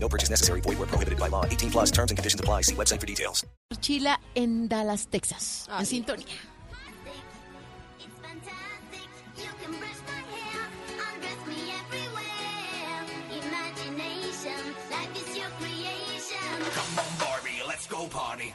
No purchase necessary. Void where prohibited by law. 18 plus terms and conditions apply. See website for details. Chila en Dallas, Texas. Ah, en sintonía. It's fantastic. You can brush my hair, undress me everywhere. Imagination, life is your creation. Come on, Barbie, let's go party.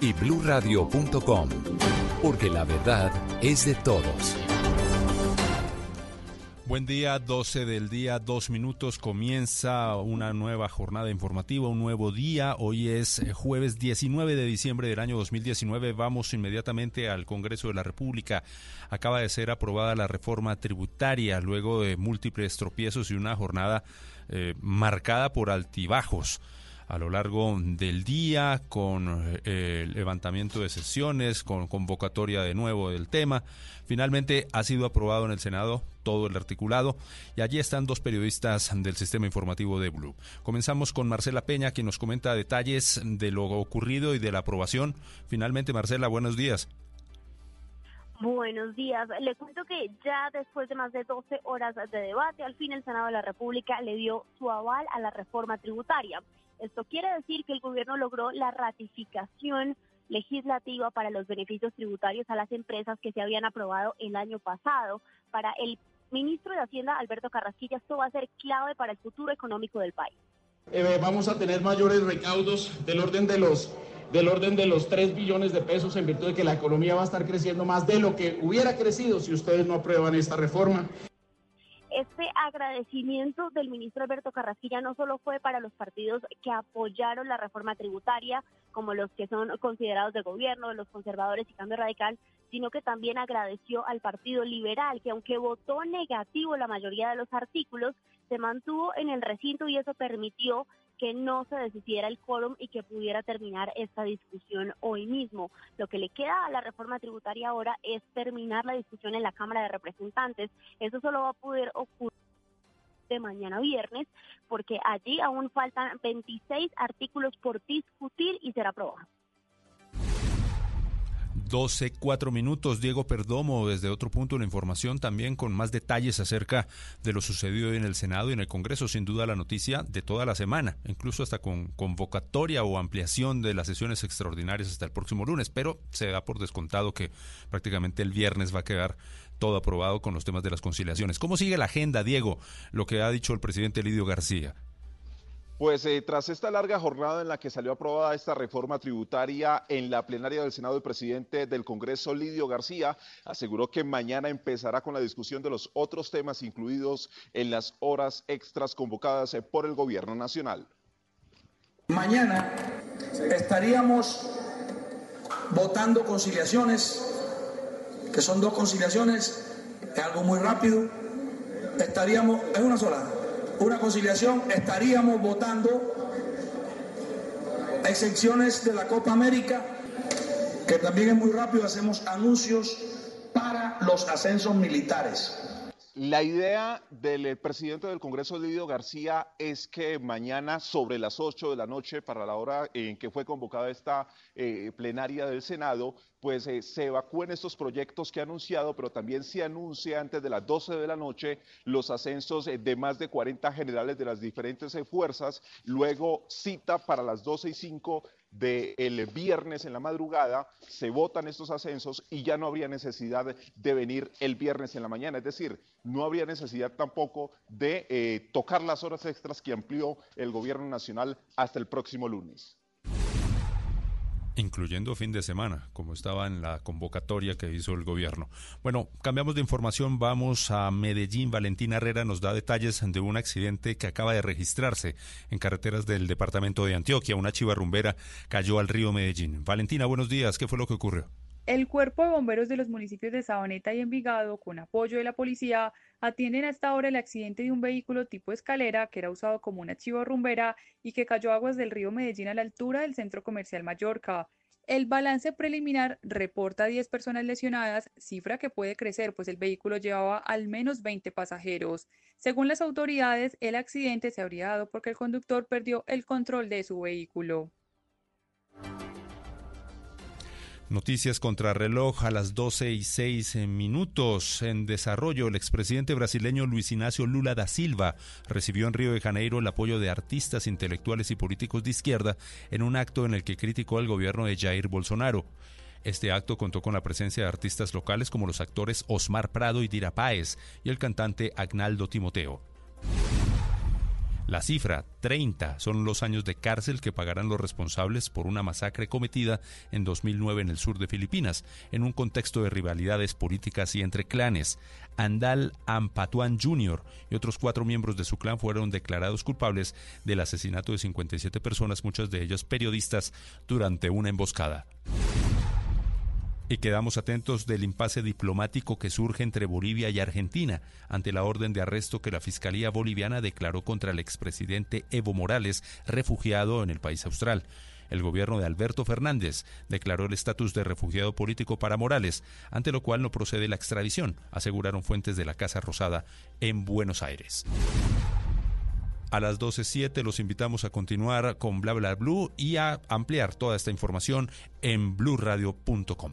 y bluradio.com, porque la verdad es de todos. Buen día, 12 del día, dos minutos, comienza una nueva jornada informativa, un nuevo día. Hoy es eh, jueves 19 de diciembre del año 2019. Vamos inmediatamente al Congreso de la República. Acaba de ser aprobada la reforma tributaria luego de múltiples tropiezos y una jornada eh, marcada por altibajos a lo largo del día, con eh, levantamiento de sesiones, con convocatoria de nuevo del tema. Finalmente ha sido aprobado en el Senado todo el articulado y allí están dos periodistas del sistema informativo de Blue. Comenzamos con Marcela Peña, quien nos comenta detalles de lo ocurrido y de la aprobación. Finalmente, Marcela, buenos días. Buenos días. Le cuento que ya después de más de 12 horas de debate, al fin el Senado de la República le dio su aval a la reforma tributaria. Esto quiere decir que el gobierno logró la ratificación legislativa para los beneficios tributarios a las empresas que se habían aprobado el año pasado. Para el ministro de Hacienda, Alberto Carrasquilla, esto va a ser clave para el futuro económico del país. Eh, vamos a tener mayores recaudos del orden de los del orden de los 3 billones de pesos en virtud de que la economía va a estar creciendo más de lo que hubiera crecido si ustedes no aprueban esta reforma. Este agradecimiento del ministro Alberto Carrasquilla no solo fue para los partidos que apoyaron la reforma tributaria, como los que son considerados de gobierno, los conservadores y cambio radical, sino que también agradeció al Partido Liberal, que aunque votó negativo la mayoría de los artículos, se mantuvo en el recinto y eso permitió que no se deshiciera el quórum y que pudiera terminar esta discusión hoy mismo. Lo que le queda a la reforma tributaria ahora es terminar la discusión en la Cámara de Representantes. Eso solo va a poder ocurrir de mañana viernes, porque allí aún faltan 26 artículos por discutir y ser aprobados. 12, 4 minutos. Diego Perdomo, desde otro punto la información, también con más detalles acerca de lo sucedido en el Senado y en el Congreso. Sin duda, la noticia de toda la semana, incluso hasta con convocatoria o ampliación de las sesiones extraordinarias hasta el próximo lunes. Pero se da por descontado que prácticamente el viernes va a quedar todo aprobado con los temas de las conciliaciones. ¿Cómo sigue la agenda, Diego? Lo que ha dicho el presidente Lidio García. Pues eh, tras esta larga jornada en la que salió aprobada esta reforma tributaria en la plenaria del Senado, el presidente del Congreso, Lidio García, aseguró que mañana empezará con la discusión de los otros temas incluidos en las horas extras convocadas eh, por el gobierno nacional. Mañana estaríamos votando conciliaciones, que son dos conciliaciones, es algo muy rápido. Estaríamos, es una sola, una conciliación, estaríamos votando excepciones de la Copa América, que también es muy rápido, hacemos anuncios para los ascensos militares. La idea del eh, presidente del Congreso, Lidio García, es que mañana sobre las 8 de la noche, para la hora en que fue convocada esta eh, plenaria del Senado, pues eh, se evacúen estos proyectos que ha anunciado, pero también se anuncia antes de las 12 de la noche los ascensos eh, de más de 40 generales de las diferentes eh, fuerzas, luego cita para las 12 y 5 del viernes en la madrugada, se votan estos ascensos y ya no habría necesidad de venir el viernes en la mañana. Es decir, no habría necesidad tampoco de tocar las horas extras que amplió el gobierno nacional hasta el próximo lunes. Incluyendo fin de semana, como estaba en la convocatoria que hizo el gobierno. Bueno, cambiamos de información, vamos a Medellín. Valentina Herrera nos da detalles de un accidente que acaba de registrarse en carreteras del departamento de Antioquia. Una chiva rumbera cayó al río Medellín. Valentina, buenos días. ¿Qué fue lo que ocurrió? El cuerpo de bomberos de los municipios de Sabaneta y Envigado, con apoyo de la policía, atienden hasta ahora el accidente de un vehículo tipo escalera que era usado como una chiva rumbera y que cayó aguas del río Medellín a la altura del centro comercial Mallorca. El balance preliminar reporta 10 personas lesionadas, cifra que puede crecer, pues el vehículo llevaba al menos 20 pasajeros. Según las autoridades, el accidente se habría dado porque el conductor perdió el control de su vehículo. Noticias contra reloj a las 12 y 6 minutos. En desarrollo, el expresidente brasileño Luis Ignacio Lula da Silva recibió en Río de Janeiro el apoyo de artistas, intelectuales y políticos de izquierda en un acto en el que criticó al gobierno de Jair Bolsonaro. Este acto contó con la presencia de artistas locales como los actores Osmar Prado y Dira Páez y el cantante Agnaldo Timoteo. La cifra, 30, son los años de cárcel que pagarán los responsables por una masacre cometida en 2009 en el sur de Filipinas, en un contexto de rivalidades políticas y entre clanes. Andal Ampatuan Jr. y otros cuatro miembros de su clan fueron declarados culpables del asesinato de 57 personas, muchas de ellas periodistas, durante una emboscada. Y quedamos atentos del impasse diplomático que surge entre Bolivia y Argentina ante la orden de arresto que la Fiscalía Boliviana declaró contra el expresidente Evo Morales, refugiado en el país austral. El gobierno de Alberto Fernández declaró el estatus de refugiado político para Morales, ante lo cual no procede la extradición, aseguraron fuentes de la Casa Rosada en Buenos Aires. A las 12.07 los invitamos a continuar con Bla Bla Blue y a ampliar toda esta información en bluradio.com.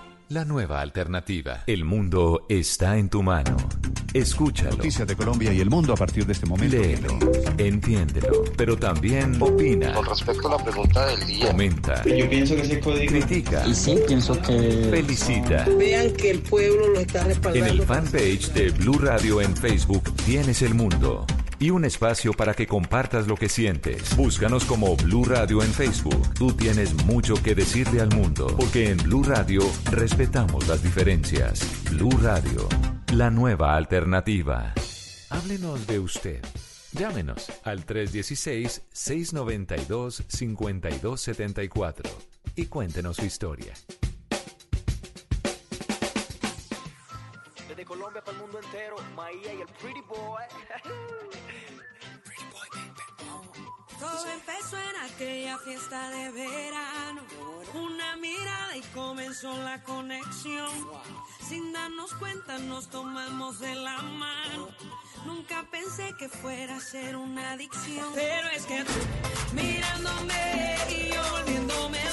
la nueva alternativa. El mundo está en tu mano. Escúchalo. Noticias de Colombia y el mundo a partir de este momento. Léelo, entiéndelo, pero también opina. Con respecto a la pregunta del día. Comenta. Yo pienso que ese código. Critica. Y sí, pienso que. Felicita. Vean que el pueblo lo está En respaldando. el fanpage de Blue Radio en Facebook tienes el mundo y un espacio para que compartas lo que sientes. Búscanos como Blue Radio en Facebook. Tú tienes mucho que decirle al mundo, porque en Blue Radio respetamos las diferencias. Blue Radio, la nueva alternativa. Háblenos de usted. Llámenos al 316-692-5274 y cuéntenos su historia. Entero, Maía y el Pretty Boy. Todo empezó en aquella fiesta de verano. Una mirada y comenzó la conexión. Sin darnos cuenta nos tomamos de la mano. Nunca pensé que fuera a ser una adicción. Pero es que tú mirándome loco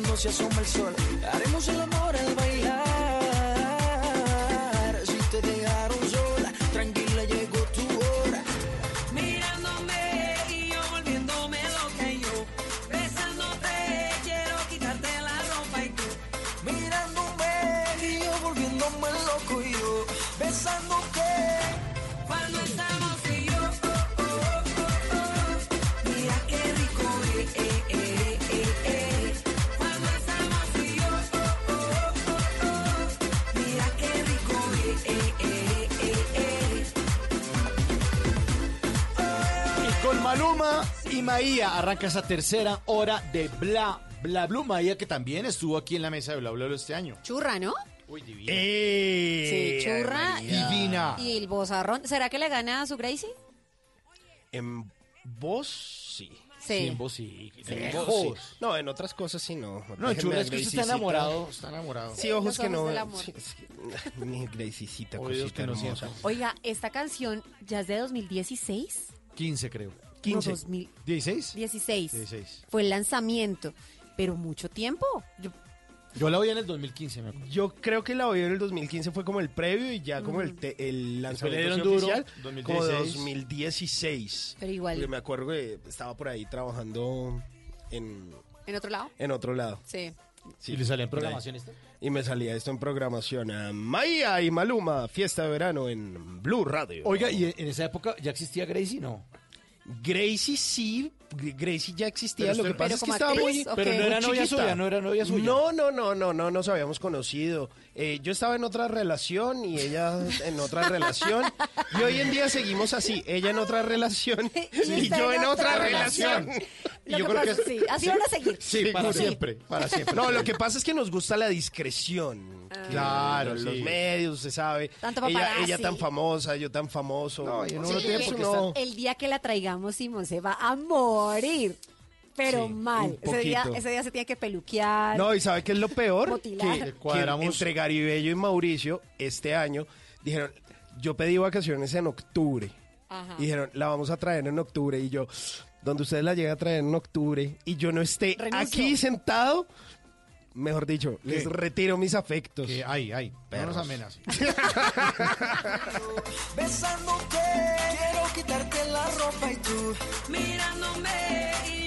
cuando se asoma el sol? Haremos el amor al bailar. Arranca esa tercera hora de Bla Bla Blue. Maía que también estuvo aquí en la mesa de Bla Bla Blue este año. Churra, ¿no? Uy, divina. Sí, churra Divina. y el bozarrón. ¿Será que le gana a su Gracie? En voz, sí. Sí. en voz sí. En Lejos. voz, sí. No, en otras cosas sí no. No, churra, es que usted está enamorado. Está enamorado. Sí, ojos que no. sí, mi Gracecita, Oídos cosita que no hermosa. Oiga, esta canción ya es de 2016. 15 creo. 15. No, 2000 ¿16? 16. 16. Fue el lanzamiento. Pero mucho tiempo. Yo- Yo la oí en el 2015, me acuerdo. Yo creo que la oí en el 2015 fue como el previo y ya como el, te- el lanzamiento duro, oficial, 2016. como 2016. Pero igual. Porque me acuerdo que estaba por ahí trabajando en, ¿En otro lado? en otro lado. Sí. Sí, ¿Y le salía en programación esto? Y me salía esto en programación. a Maya y Maluma, fiesta de verano en Blue Radio. Oiga, ¿y en esa época ya existía Gracie? No. Gracie sí, Gracie ya existía, Pero lo que pasa ¿Pero es que estaba actriz muy... Pero no era muy novia suya, no era novia suya. No, no, no, no, no nos habíamos conocido. Eh, yo estaba en otra relación y ella en otra relación. Y hoy en día seguimos así, ella en otra relación y, yo en otra otra relación. relación. Lo que pasa- sí, así van a seguir. Sí, para siempre, para siempre. No, lo que pasa es que nos gusta la discreción. Ah. Claro, Los sí. medios, se sabe. Tanto ella, ella tan famosa, yo tan famoso. No, y uno Sí, no tiene por qué no. estar- El día que la traigamos, Simón se va a morir. Pero Sí, mal. Ese día, ese día se tiene que peluquear. No, ¿y sabe qué es lo peor? Motilar. Que, cuadramos- entre Garibello y Mauricio, este año, dijeron, yo pedí vacaciones en octubre. Ajá. Y dijeron, la vamos a traer en octubre. Y yo, donde ustedes la lleguen a traer en octubre y yo no esté Renuncio. aquí sentado, mejor dicho, les retiro mis afectos. Que, ay, ay, no Perros. nos amenazan. Besándote, quiero quitarte la ropa y tú mirándome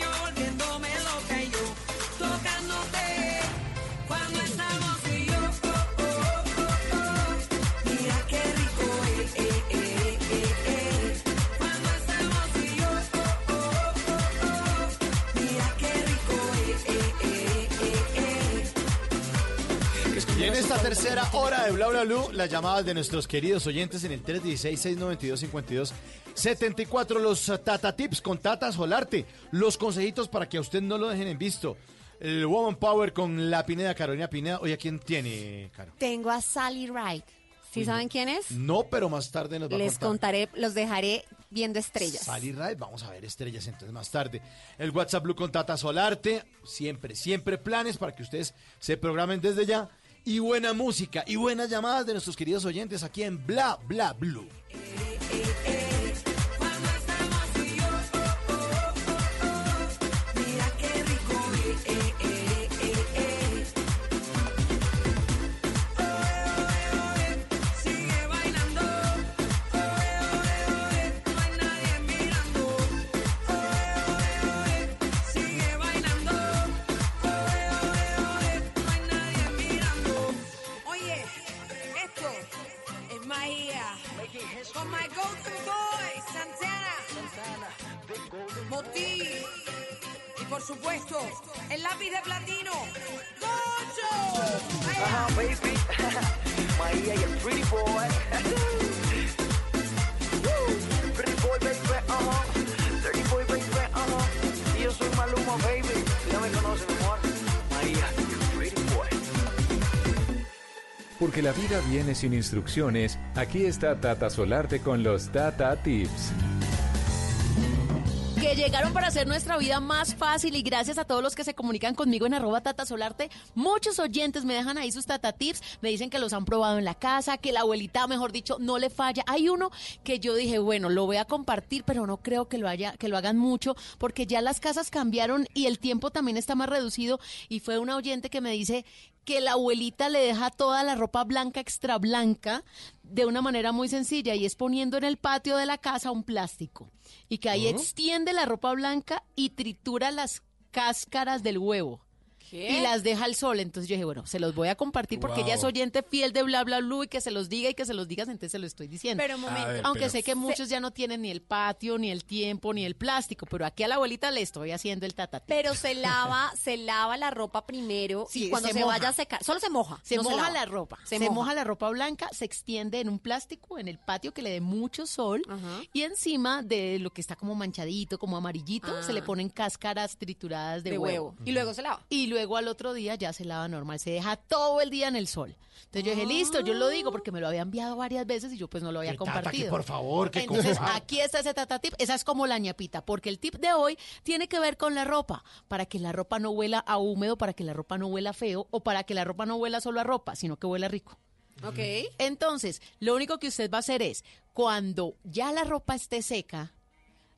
Y en esta tercera hora de Bla Bla Blue, las llamadas de nuestros queridos oyentes en el 316-692-5274, los Tata Tips con Tata Solarte, los consejitos para que a usted no lo dejen en visto. El Woman Power con la Pineda, Carolina Pineda. Oye, ¿a quién tiene, Caro? Tengo a Sally Wright. ¿Sí saben quién es? No, pero más tarde nos va a Les contar. contaré, los dejaré viendo estrellas. Sally Ride, vamos a ver estrellas entonces más tarde. El WhatsApp Blue con Tata Solarte, siempre, siempre planes para que ustedes se programen desde ya. Y buena música y buenas llamadas de nuestros queridos oyentes aquí en Bla Bla Blue. Viene sin instrucciones, aquí está Tata Solarte con los Tata Tips. Llegaron para hacer nuestra vida más fácil y gracias a todos los que se comunican conmigo en arroba Tata Solarte. Muchos oyentes me dejan ahí sus Tata Tips, me dicen que los han probado en la casa, que la abuelita, mejor dicho, no le falla. Hay uno que yo dije, bueno, lo voy a compartir, pero no creo que lo haya, que lo hagan mucho, porque ya las casas cambiaron y el tiempo también está más reducido. Y fue una oyente que me dice que la abuelita le deja toda la ropa blanca extra blanca de una manera muy sencilla y es poniendo en el patio de la casa un plástico y que ahí extiende la ropa blanca y tritura las cáscaras del huevo. ¿Qué? Y las deja al sol. Entonces yo dije, bueno, se los voy a compartir porque Wow. ella es oyente fiel de bla bla blue y que se los diga y que se los digas, entonces se lo estoy diciendo. Pero, un momento. Ver, Aunque pero- sé que muchos ya no tienen ni el patio, ni el tiempo, ni el plástico, pero aquí a la abuelita le estoy haciendo el tatatí. Pero se lava, se lava la ropa primero Sí, y cuando se se, moja. vaya a secar, solo se moja. Se no moja la ropa, Se se, moja. moja. la ropa blanca, se extiende en un plástico en el patio que le dé mucho sol y encima de lo que está como manchadito, como amarillito, Ah. se le ponen cáscaras trituradas de, De huevo. huevo. Y luego se lava. Y luego al otro día ya se lava normal, se deja todo el día en el sol. Entonces yo dije, listo, yo lo digo porque me lo había enviado varias veces y yo pues no lo había compartido. que por favor, que Entonces aquí está ese tata tip, esa es como la ñapita, porque el tip de hoy tiene que ver con la ropa, para que la ropa no huela a húmedo, para que la ropa no huela feo o para que la ropa no huela solo a ropa, sino que huela rico. Ok. Entonces, lo único que usted va a hacer es, cuando ya la ropa esté seca,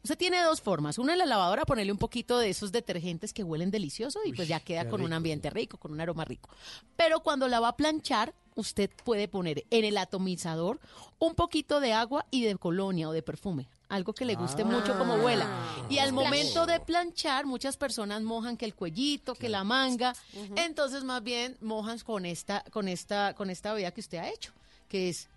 usted tiene dos formas. Una en la lavadora, ponerle un poquito de esos detergentes que huelen delicioso y pues ya queda con un ambiente rico, con un aroma rico. Pero cuando la va a planchar, usted puede poner en el atomizador un poquito de agua y de colonia o de perfume. Algo que le guste mucho como huela. Y al momento de planchar, muchas personas mojan que el cuellito, que la manga. Entonces, más bien, mojan con esta, con esta, con esta bebida que usted ha hecho, que es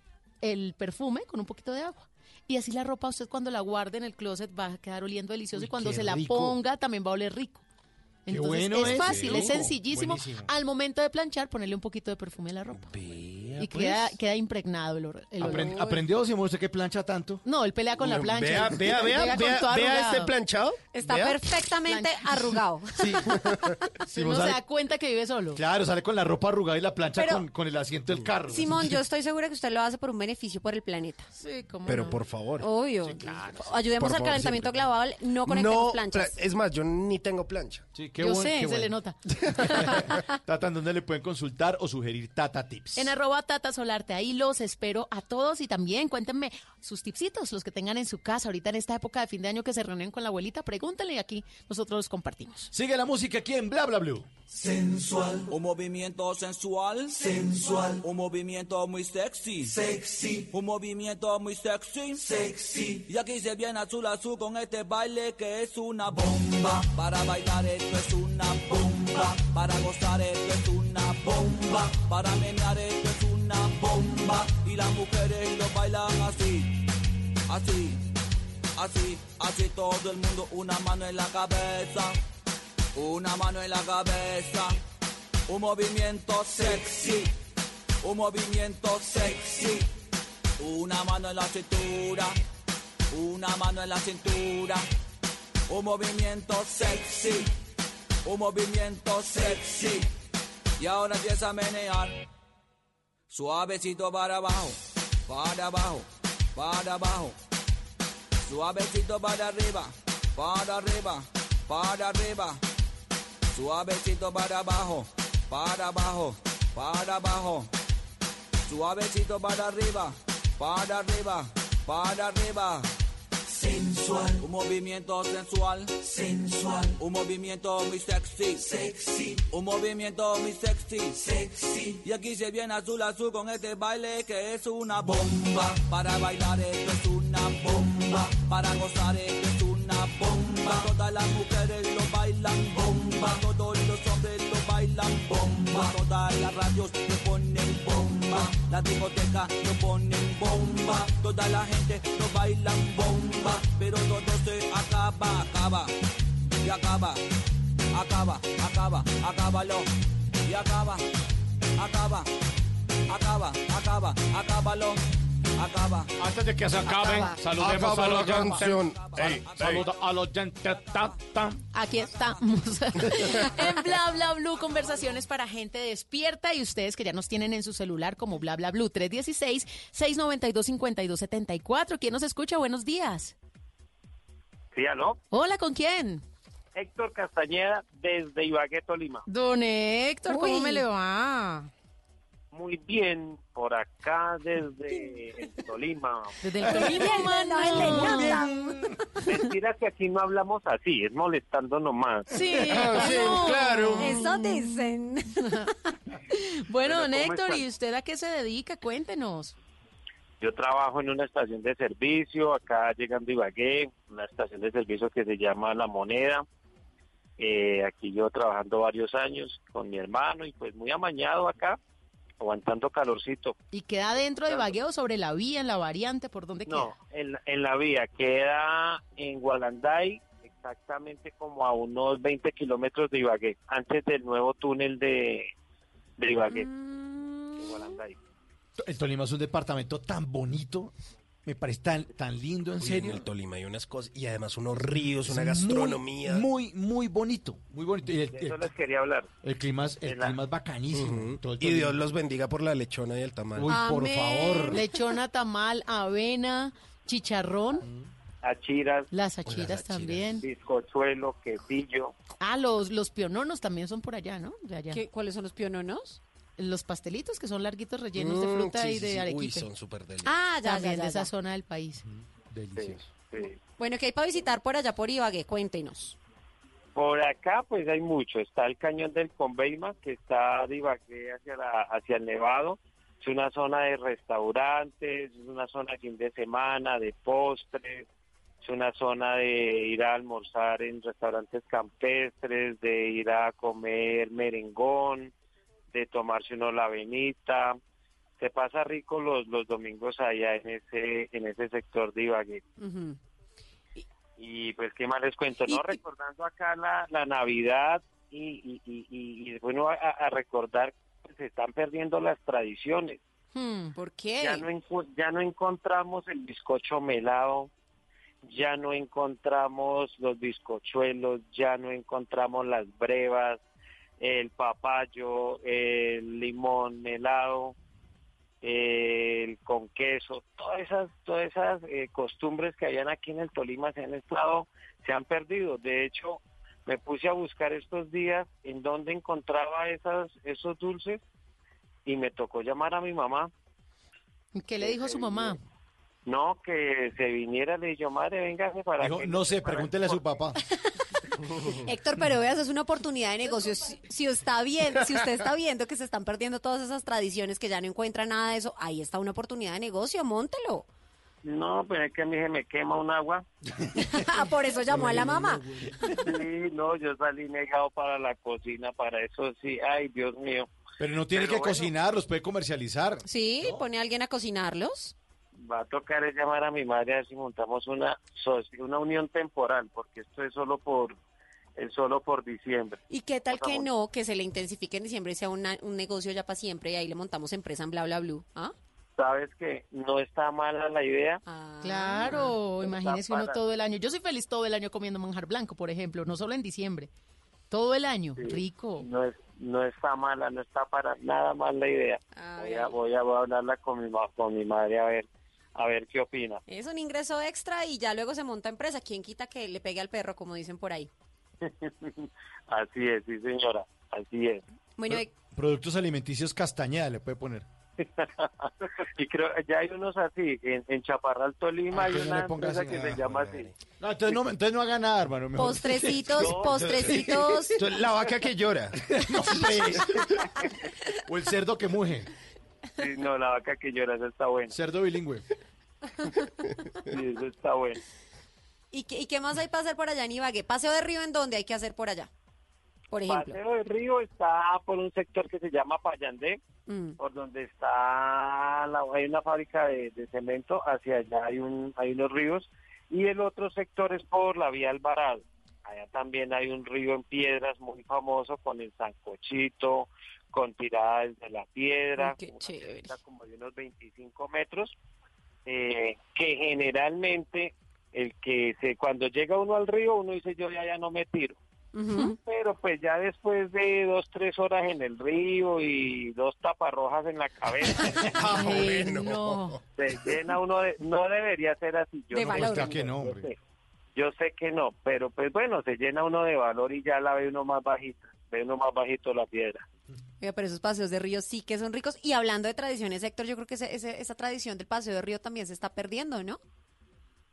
el perfume con un poquito de agua. Y así la ropa usted cuando la guarde en el closet va a quedar oliendo delicioso y cuando se la rico. ponga también va a oler rico. Entonces bueno es ese. fácil, es sencillísimo. Buenísimo. Al momento de planchar, ponerle un poquito de perfume a la ropa. Y pues. queda, queda impregnado el, el olor. ¿Aprendió, Simón, usted que plancha tanto? No, él pelea con la plancha. Vea, vea, vea, vea, este planchado. Está Vea. perfectamente arrugado. Simón no se da cuenta que vive solo. Claro, sale con la ropa arrugada y la plancha Pero- con, con el asiento del carro. Simón, yo estoy segura que usted lo hace por un beneficio por el planeta. Sí, como Pero por favor. Obvio. Ayudemos Por al favor, calentamiento siempre. global, no conectemos No, planchas. pla- es más, yo ni tengo plancha. Sí, qué Yo buen- sé, qué se bueno. le nota. Tata, ¿en dónde le pueden consultar o sugerir Tata Tips? En arroba Tata Solarte, ahí los espero a todos. Y también cuéntenme sus tipsitos, los que tengan en su casa ahorita en esta época de fin de año que se reúnen con la abuelita, pregúntenle y aquí nosotros los compartimos. Sigue la música aquí en Bla Bla Blue. Sensual, un movimiento sensual, sensual, un movimiento muy sexy, sexy, un movimiento muy sexy, sexy. Y aquí se viene azul azul con este baile que es una bomba. Para bailar esto es una bomba, para gozar esto es una bomba, para menear esto es una bomba. Y las mujeres lo bailan así, así, así, así todo el mundo una mano en la cabeza. Una mano en la cabeza, un movimiento sexy, un movimiento sexy, una mano en la cintura, una mano en la cintura, un movimiento sexy, un movimiento sexy, y ahora empieza a menear, suavecito para abajo, para abajo, para abajo, suavecito para arriba, para arriba, para arriba. Suavecito para abajo, para abajo, para abajo. Suavecito para arriba, para arriba, para arriba. Sensual, un movimiento sensual, sensual, un movimiento muy sexy, sexy, un movimiento muy sexy, sexy. Y aquí se viene azul azul con este baile que es una bomba. Para bailar esto es una bomba, para gozar esto es una bomba. Todas las mujeres lo bailan bomba, todos los hombres lo bailan bomba. Todas las radios lo la discoteca lo ponen bomba. Toda la gente lo bailan bomba, pero todo se acaba, acaba. Y acaba, acaba, acaba, acábalo. Y acaba, acaba, acaba, acaba, acábalo Acaba. Antes de que se acaben, Acaba. saludemos Acaba a la los oyentes. canción. Ey, Saluda a los. Ta, ta. Aquí estamos. en Bla Bla Blue, conversaciones para gente despierta y ustedes que ya nos tienen en su celular como Bla Bla Blue 316-692-5274. ¿Quién nos escucha? Buenos días. Sí, aló. Hola, ¿con quién? Héctor Castañeda desde Ibagué, Tolima. Don Héctor, ¿cómo Uy. me le va? Muy bien, por acá desde el Tolima. Desde el Tolima, mano. Mentira que aquí no hablamos así, es molestando nomás. Sí, Ah, sí, no. claro. Eso dicen. Bueno, don ¿cómo Héctor? ¿y usted a qué se dedica? Cuéntenos. Yo trabajo en una estación de servicio, acá llegando a Ibagué, una estación de servicio que se llama La Moneda. Eh, aquí yo trabajando varios años con mi hermano y pues muy amañado acá, aguantando calorcito. ¿Y queda dentro de Ibagué o sobre la vía, en la variante? ¿Por dónde No, queda? en, en la vía, queda en Gualanday, exactamente como a unos 20 kilómetros de Ibagué, antes del nuevo túnel de, de Ibagué, Mm. en Gualanday. El Tolima es un departamento tan bonito. Me parece tan, tan lindo, en Uy, serio. En el Tolima hay unas cosas y además unos ríos, una gastronomía. Muy, muy, muy bonito. Muy bonito. Y el, De eso el- les quería hablar. el clima, es, el la- clima es bacanísimo. Ujú. Todo el Y Dios los bendiga por la lechona y el tamal. Uy, por favor. Lechona, tamal, avena, chicharrón, Achiras, las achiras achiras. también. bizcochuelo, quesillo. Ah, los, los piononos también son por allá, ¿no? De allá. ¿Qué- ¿Cuáles son los piononos? Los pastelitos que son larguitos rellenos de Mm, fruta sí, y sí, de sí. arequipe. Uy, son súper deliciosos. Ah, ya, ya, también ya, de esa zona del país. Sí, Delicioso. sí. Bueno, ¿qué hay para visitar por allá por Ibagué? Cuéntenos. Por acá pues hay mucho. Está el cañón del Conveima, que está de Ibagué hacia, la, hacia el Nevado. Es una zona de restaurantes, es una zona de fin de semana, de postres. Es una zona de ir a almorzar en restaurantes campestres, de ir a comer merengón, de tomarse uno la avenita. Se pasa rico los, los domingos allá en ese, en ese sector de Ibagué. Y pues, ¿qué más les cuento? No, y- recordando acá la, la Navidad y, y, y, y- y, bueno, a, a recordar que se están perdiendo las tradiciones. Hmm. ¿Por qué? Ya no, ya no encontramos el bizcocho melado, ya no encontramos los bizcochuelos, ya no encontramos las brevas, el papayo, el limón helado, el con queso, todas esas, todas esas eh, costumbres que habían aquí en el Tolima se han estado, se han perdido. De hecho, me puse a buscar estos días en dónde encontraba esas, esos dulces y me tocó llamar a mi mamá. ¿Qué le dijo su mamá? No, que se viniera, le dije yo, madre, véngase para Dijo, que... no sé, pregúntele a su papá. Héctor, pero veas, es una oportunidad de negocio. Si, si está bien, si usted está viendo que se están perdiendo todas esas tradiciones, que ya no encuentra nada de eso, ahí está una oportunidad de negocio, móntelo. No, pues es que a mí se me quema un agua. Ah, Por eso llamó a la mamá. Sí, no, yo salí negado para la cocina, para eso sí, ay, Dios mío. Pero no tiene Pero que bueno. cocinar, los puede comercializar. Sí, pone a alguien a cocinarlos. Va a tocar es llamar a mi madre a ver si montamos una una unión temporal, porque esto es solo por es solo por diciembre. ¿Y qué tal que no, que se le intensifique en diciembre y sea una- un negocio ya para siempre y ahí le montamos empresa en bla bla blue? ¿Ah? Sabes que no está mala la idea. Claro, imagínese uno para- todo el año. Yo soy feliz todo el año comiendo manjar blanco, por ejemplo, no solo en diciembre. Todo el año, rico. No es no está mala, no está para nada mal la idea. Voy a, voy a voy a hablarla con mi con mi madre a ver a ver qué opina. Es un ingreso extra y ya luego se monta empresa. ¿Quién quita que le pegue al perro, como dicen por ahí? Así es, sí señora, así es. Bueno, eh, Productos alimenticios Castañeda le puede poner. y creo ya hay unos así, en, en Chaparral Tolima hay entonces no una empresa así. que Ah, se llama así. No, entonces no, entonces no haga nada, hermano. mejor. Postrecitos, postrecitos. Entonces, La vaca que llora. No, o el cerdo que muge. Sí, no, la vaca que llora, eso está bueno. Cerdo bilingüe. Sí, eso está bueno. ¿Y qué, ¿Y qué más hay para hacer por allá en Ibagué? ¿Paseo de río en dónde hay que hacer por allá? Por ejemplo. Paseo del Río está por un sector que se llama Payandé, Mm. por donde está la, hay una fábrica de, de cemento, hacia allá hay un hay unos ríos y el otro sector es por la vía Alvarado. Allá también hay un río en piedras muy famoso con el Sancochito, con tiradas de la piedra, Qué como como de unos 25 metros eh, que generalmente el que se cuando llega uno al río uno dice yo ya, ya no me tiro. Pero pues ya después de dos, tres horas en el río y dos taparrojas en la cabeza, Ay, no. se llena uno de... No debería ser así. Yo De no valor. sé, Claro que no, yo hombre. sé. Yo sé que no, pero pues bueno, se llena uno de valor y ya la ve uno más bajita, ve uno más bajito la piedra. Oiga, pero esos paseos de río sí que son ricos. Y hablando de tradiciones, Héctor, yo creo que ese- ese- esa tradición del paseo de río también se está perdiendo, ¿no?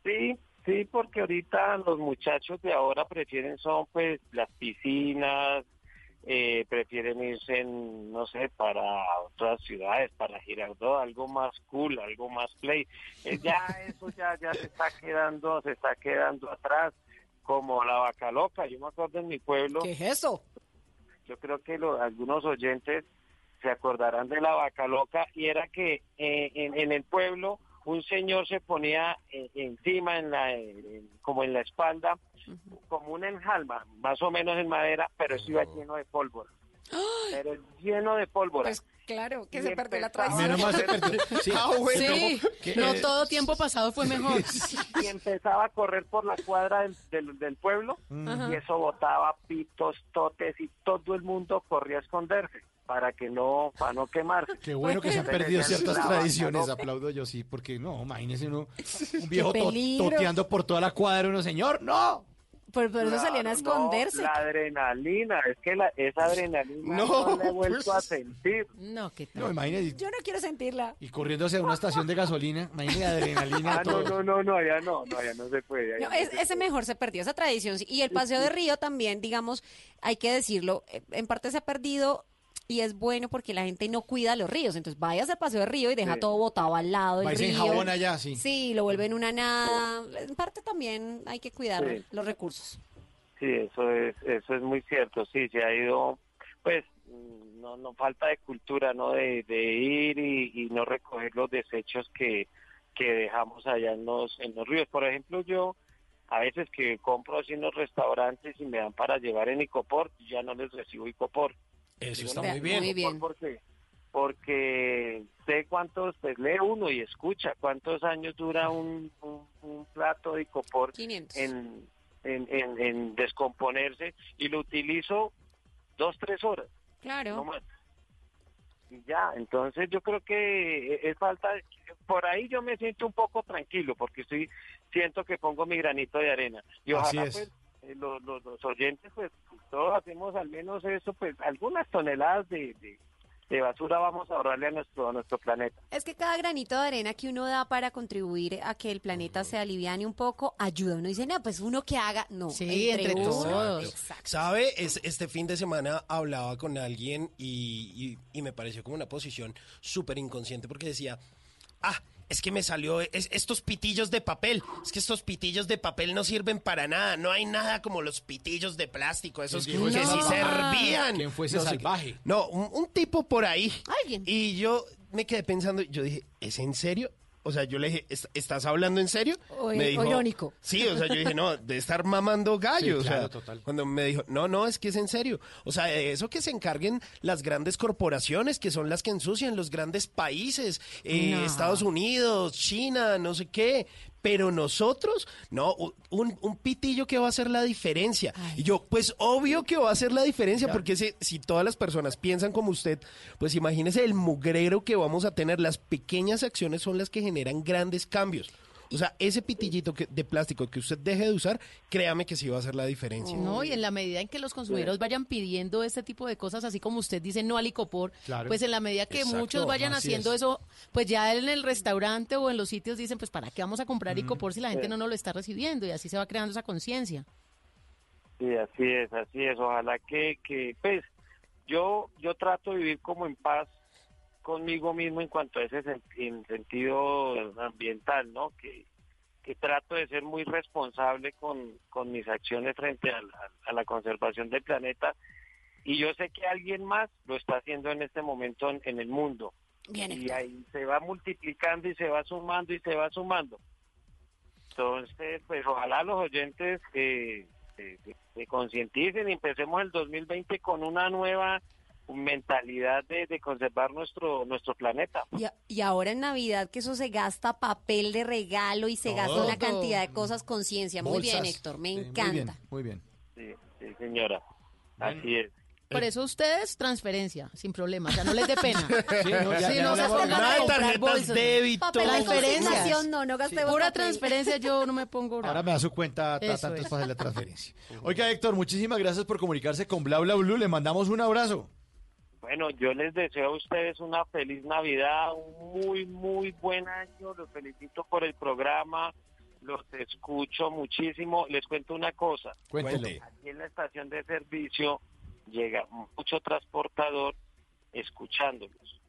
Sí, sí, porque ahorita los muchachos de ahora prefieren son pues las piscinas, eh, prefieren irse en, no sé, para otras ciudades, para Girardot, algo más cool, algo más play. Eh, ya eso ya ya se está quedando, se está quedando atrás, como la vaca loca. Yo me acuerdo en mi pueblo. ¿Qué es eso? Yo creo que lo- algunos oyentes se acordarán de la vaca loca y era que eh, en, en el pueblo un señor se ponía eh, encima en la como en la espalda como una enjalma más o menos en madera pero eso iba lleno de pólvora pero lleno de pólvora Pues claro, que Y se perdió la. Menos se perdió. Sí. Ah, bueno. Sí, que- no todo tiempo pasado fue mejor. y empezaba a correr por la cuadra del, del, del pueblo y eso botaba pitos, totes y todo el mundo corría a esconderse para que no, para no quemarse. Qué bueno que se han perdido ciertas "La vaca tradiciones, loca". aplaudo yo sí, porque no, imagínese uno, un viejo to- toteando por toda la cuadra, uno, señor, no. Por, por eso salían a no, esconderse. la adrenalina, es que la, esa adrenalina no, No, la he vuelto pues. a sentir. No, qué No, imagínese, Yo no quiero sentirla. y corriendo hacia una estación de gasolina, imagínese adrenalina Ah, no, todo. no, no, no, allá no, no, allá no se puede. No, no es- se ese mejor se perdió, esa tradición. sí. Y el paseo de río también, digamos, hay que decirlo, eh, en parte se ha perdido y es bueno porque la gente no cuida los ríos. Entonces vayas al paseo de río y deja Sí. todo botado al lado del Va y se río. enjabona allá, sí. Sí, lo vuelven una nada. En parte también hay que cuidar Sí. los recursos. Sí, eso es, eso es muy cierto, sí, se ha ido, pues, mm, no, no falta de cultura, ¿no? De, de ir y, y no recoger los desechos que, que dejamos allá en los, en los ríos. Por ejemplo, yo, a veces que compro así en los restaurantes y me dan para llevar en icopor, ya no les recibo icopor. Eso Digo, está muy bien. Muy bien. ¿Por qué? Porque sé cuántos, pues lee uno y escucha cuántos años dura un, un, un plato de icopor 500. en, en, en, en descomponerse y lo utilizo dos, tres horas, no Claro. más. Y ya, entonces yo creo que es falta, por ahí yo me siento un poco tranquilo porque estoy, siento que pongo mi granito de arena. Y Así ojalá es. pues los, los, los oyentes pues todos hacemos al menos eso, pues algunas toneladas de, de, de basura vamos a ahorrarle a nuestro, a nuestro planeta. Es que cada granito de arena que uno da para contribuir a que el planeta se aliviane un poco, ayuda. Uno dice, no, pues uno que haga. No, Sí, entre uno. todos. Exacto. ¿Sabe? Es, este fin de semana hablaba con alguien y, y- y me pareció como una posición súper inconsciente porque decía, ah, es que me salió es- estos pitillos de papel. Es que estos pitillos de papel no sirven para nada. No hay nada como los pitillos de plástico, esos que, sí servían. ¿Quién fue ese No salvaje? No, un, un tipo por ahí. Alguien. Y yo me quedé pensando, yo dije, ¿es en serio? O sea, yo le dije, "¿Es- ¿estás hablando en serio? O- me o irónico. Sí, o sea, yo dije, no, de estar mamando gallo. Sí, o claro, sea, total. Cuando me dijo, no, no, es que es en serio. O sea, de eso que se encarguen las grandes corporaciones, que son las que ensucian los grandes países, eh, No. Estados Unidos, China, no sé qué. Pero nosotros, no, un, un pitillo que va a hacer la diferencia. Y yo, pues obvio que va a hacer la diferencia, porque si, si todas las personas piensan como usted, pues imagínese el mugrero que vamos a tener. Las pequeñas acciones son las que generan grandes cambios. O sea, ese pitillito que, de plástico que usted deje de usar, créame que sí va a hacer la diferencia. No, y en la medida en que los consumidores vayan pidiendo este tipo de cosas, así como usted dice no al licopor, Claro. pues en la medida que Exacto, muchos vayan haciendo es. eso, pues ya en el restaurante o en los sitios dicen, pues ¿para qué vamos a comprar licopor si la gente Sí. no nos lo está recibiendo? Y así se va creando esa conciencia. Sí, así es, así es. Ojalá que, que pues, yo, yo trato de vivir como en paz conmigo mismo en cuanto a ese sen- en sentido ambiental, ¿no? Que, que trato de ser muy responsable con, con mis acciones frente a la, a la conservación del planeta. Y yo sé que alguien más lo está haciendo en este momento en, en el mundo. Bien, y ahí se va multiplicando y se va sumando y se va sumando. Entonces, pues ojalá los oyentes eh, se, se- se concienticen y empecemos el 2020 con una nueva mentalidad de, de conservar nuestro nuestro planeta. Y, a- y ahora en Navidad que eso se gasta papel de regalo y se gasta una Todo. cantidad de cosas conciencia. Muy bien. Héctor, me Sí, encanta. Muy bien, Sí, sí, señora. Así es. Por eso ustedes, transferencia, sin problema. O sea, no les dé pena. Sí, no, ya- Sí, ya no no Nada de tarjetas débito. Consignación, no, no gastemos Pura papel. transferencia, yo no me pongo brava. Ahora me da su cuenta, entonces es. para hacer la transferencia. Oiga, Héctor, muchísimas gracias por comunicarse con Bla Bla Blue. Le mandamos un abrazo. Bueno, yo les deseo a ustedes una feliz Navidad, un muy, muy buen año. Los felicito por el programa, los escucho muchísimo. Les cuento una cosa. Cuéntelo. Aquí en la estación de servicio llega mucho transportador escuchándolos.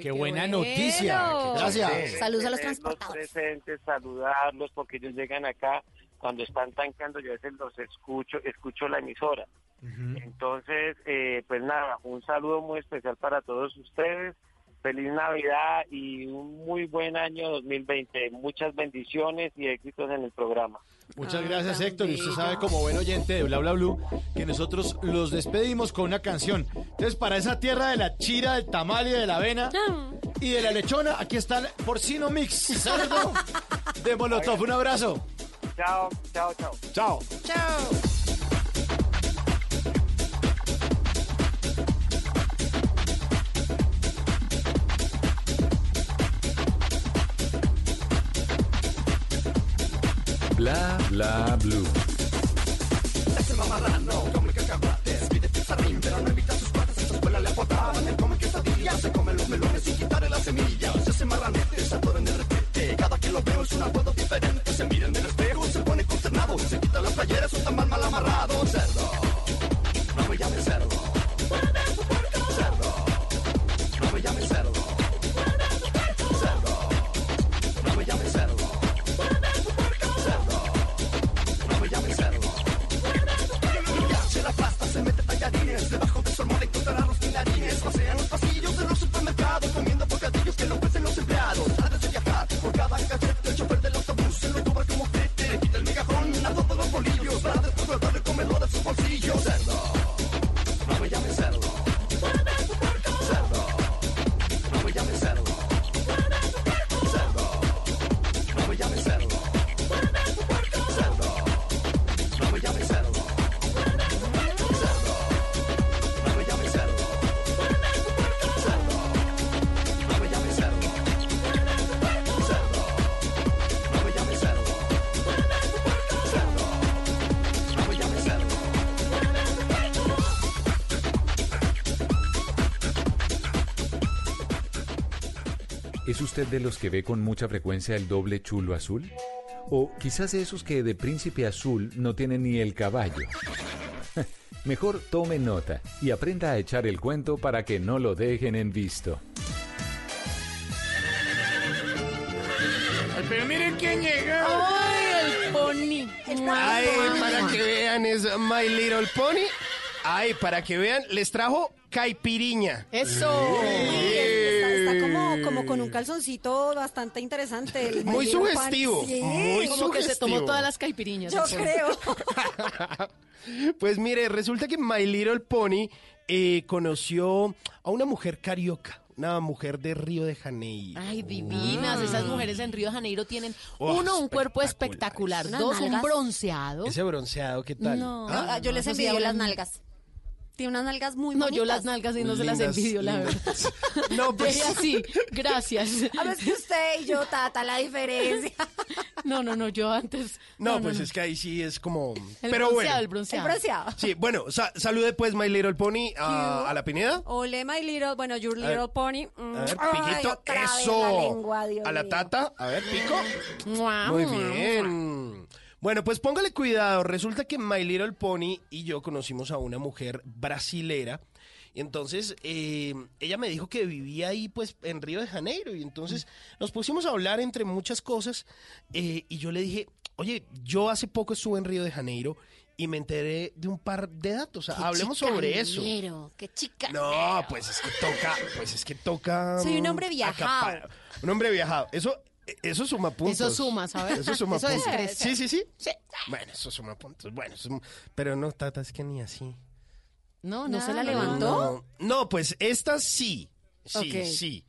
qué buena noticia. Gracias. Saludos a los transportadores. presentes, saludarlos, porque ellos llegan acá cuando están tanqueando, yo a veces los escucho, escucho la emisora. Entonces, eh, pues nada, un saludo muy especial para todos ustedes. Feliz Navidad y un muy buen año 2020. Muchas bendiciones y éxitos en el programa. Muchas gracias, Héctor. Y usted sabe, como buen oyente de Bla Bla Blue, que nosotros los despedimos con una canción. Entonces, para esa tierra de la chira, del tamal y de la avena y de la lechona, aquí está el porcino mix cerdo de Molotov. Un abrazo. Chao, chao, chao. Chao. Chao. Bla bla blue. Ese mamarrano come cacahuates, pide pizarrín, pero no evita sus cuates, en su escuela le apodaban el come quesadillas, se come los melones sin quitarle las semillas, ese marranete se atora en el repete, cada que lo veo es un apodo diferente, se el se pone consternado, se quita las playeras, un tamal mal amarrado, cerdo, usted de los que ve con mucha frecuencia el doble chulo azul? O quizás de esos que de príncipe azul no tienen ni el caballo. Mejor tome nota y aprenda a echar el cuento para que no lo dejen en visto. Pero miren quién llegó. ¡Ay, el pony! Ay, para que vean, es My Little Pony. Ay, para que vean, les trajo caipiriña. ¡Eso! Como, con un calzoncito bastante interesante. el Muy sugestivo. Sí. muy Como que se tomó sugestivo. todas las caipiriñas. Yo creo. Pues mire, resulta que My Little Pony eh, conoció a una mujer carioca, una mujer de Río de Janeiro. Ay, divinas. Esas mujeres en Río de Janeiro tienen, Oh, uno, un cuerpo espectacular. Dos, un bronceado. Ese bronceado, ¿qué tal? No. Ah, yo les eso sí envidio las nalgas. Tiene unas nalgas muy No, bonitas. yo las nalgas y no se las Lindas, envidio, la lindas. verdad. No, pues- Deje así, gracias. A ver que usted y yo, Tata, la diferencia. No, no, no, yo antes... No, pues es que ahí sí es como... El Pero bronceado, bueno. el bronceado. El bronceado. Sí, bueno, sa- salude pues My Little Pony a, a la Pineda. Ole, my little, bueno, your ver, little pony. Mm. A ver, Ay, piquito, otra vez eso. la lengua, Dios a la mío. tata, a ver, pico. Muy bien. Bueno, pues póngale cuidado. Resulta que My Little Pony y yo conocimos a una mujer brasilera. Y entonces eh, ella me dijo que vivía ahí pues en Río de Janeiro. Y entonces nos pusimos a hablar entre muchas cosas. eh, y yo le dije, oye, yo hace poco estuve en Río de Janeiro y me enteré de un par de datos. O sea, Qué hablemos sobre eso. Qué chica. No, pues es que toca, pues es que toca. Soy un mm, hombre viajado. acapar- Un hombre viajado. Eso, eso suma puntos. Eso suma, ¿sabes? Eso suma Eso puntos. descrece. Sí, sí, sí. Bueno, eso suma puntos. Bueno, eso suma- pero no, Tata, es que ni así. No, ¿No se la levantó? No, no, pues esta sí. Sí, sí.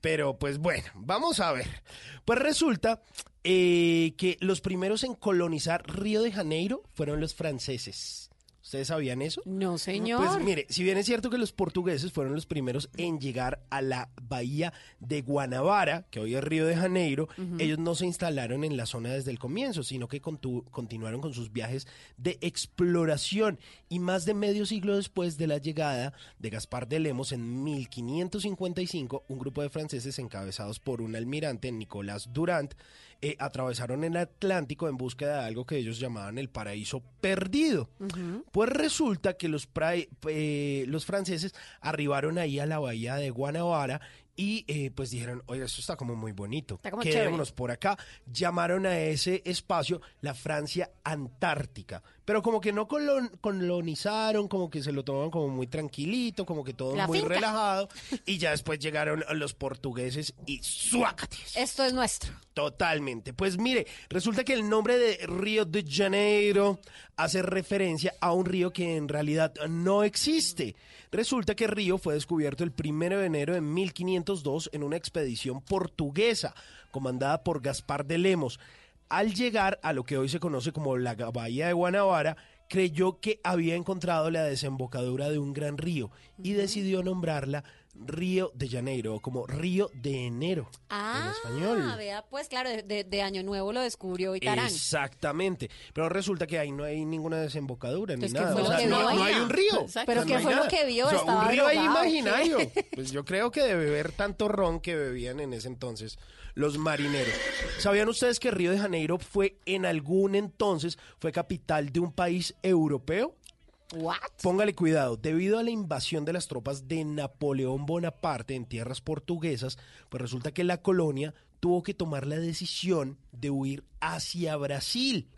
Pero pues bueno, vamos a ver. Pues resulta eh, que los primeros en colonizar Río de Janeiro fueron los franceses. ¿Ustedes sabían eso? No, señor. Pues mire, si bien es cierto que los portugueses fueron los primeros en llegar a la bahía de Guanabara, que hoy es Río de Janeiro, ellos no se instalaron en la zona desde el comienzo, sino que continuaron con sus viajes de exploración. Y más de medio siglo después de la llegada de Gaspar de Lemos en 1555, un grupo de franceses encabezados por un almirante, Nicolás Durant, eh, atravesaron el Atlántico en búsqueda de algo que ellos llamaban el paraíso perdido. Pues resulta que los, pra- eh, los franceses arribaron ahí a la bahía de Guanabara y eh, pues dijeron, oye, esto está como muy bonito, como quedémonos por acá. Llamaron a ese espacio la Francia Antártica, pero como que no colon- colonizaron, como que se lo tomaban como muy tranquilito, como que todo La muy finca. relajado y ya después llegaron los portugueses y ¡suácates! Esto es nuestro. Totalmente. Pues mire, resulta que el nombre de Río de Janeiro hace referencia a un río que en realidad no existe. Resulta que Río fue descubierto el 1 de enero de 1502 en una expedición portuguesa comandada por Gaspar de Lemos. Al llegar a lo que hoy se conoce como la bahía de Guanabara, creyó que había encontrado la desembocadura de un gran río y decidió nombrarla Río de Janeiro, o como Río de Enero Ah, en español. vea, pues claro, de, Año Nuevo lo descubrió Itarán. Exactamente. Pero resulta que ahí no hay ninguna desembocadura ni Entonces, ¿qué nada. O sea, no, hay un río. Exacto. ¿Pero O sea, qué no fue lo que vio? O sea, ¿Estaba un río ahí imaginario. Pues yo creo que de beber tanto ron que bebían en ese entonces los marineros. ¿Sabían ustedes que Río de Janeiro fue en algún entonces fue capital de un país europeo? Póngale cuidado, debido a la invasión de las tropas de Napoleón Bonaparte en tierras portuguesas, pues resulta que la colonia tuvo que tomar la decisión de huir hacia Brasil,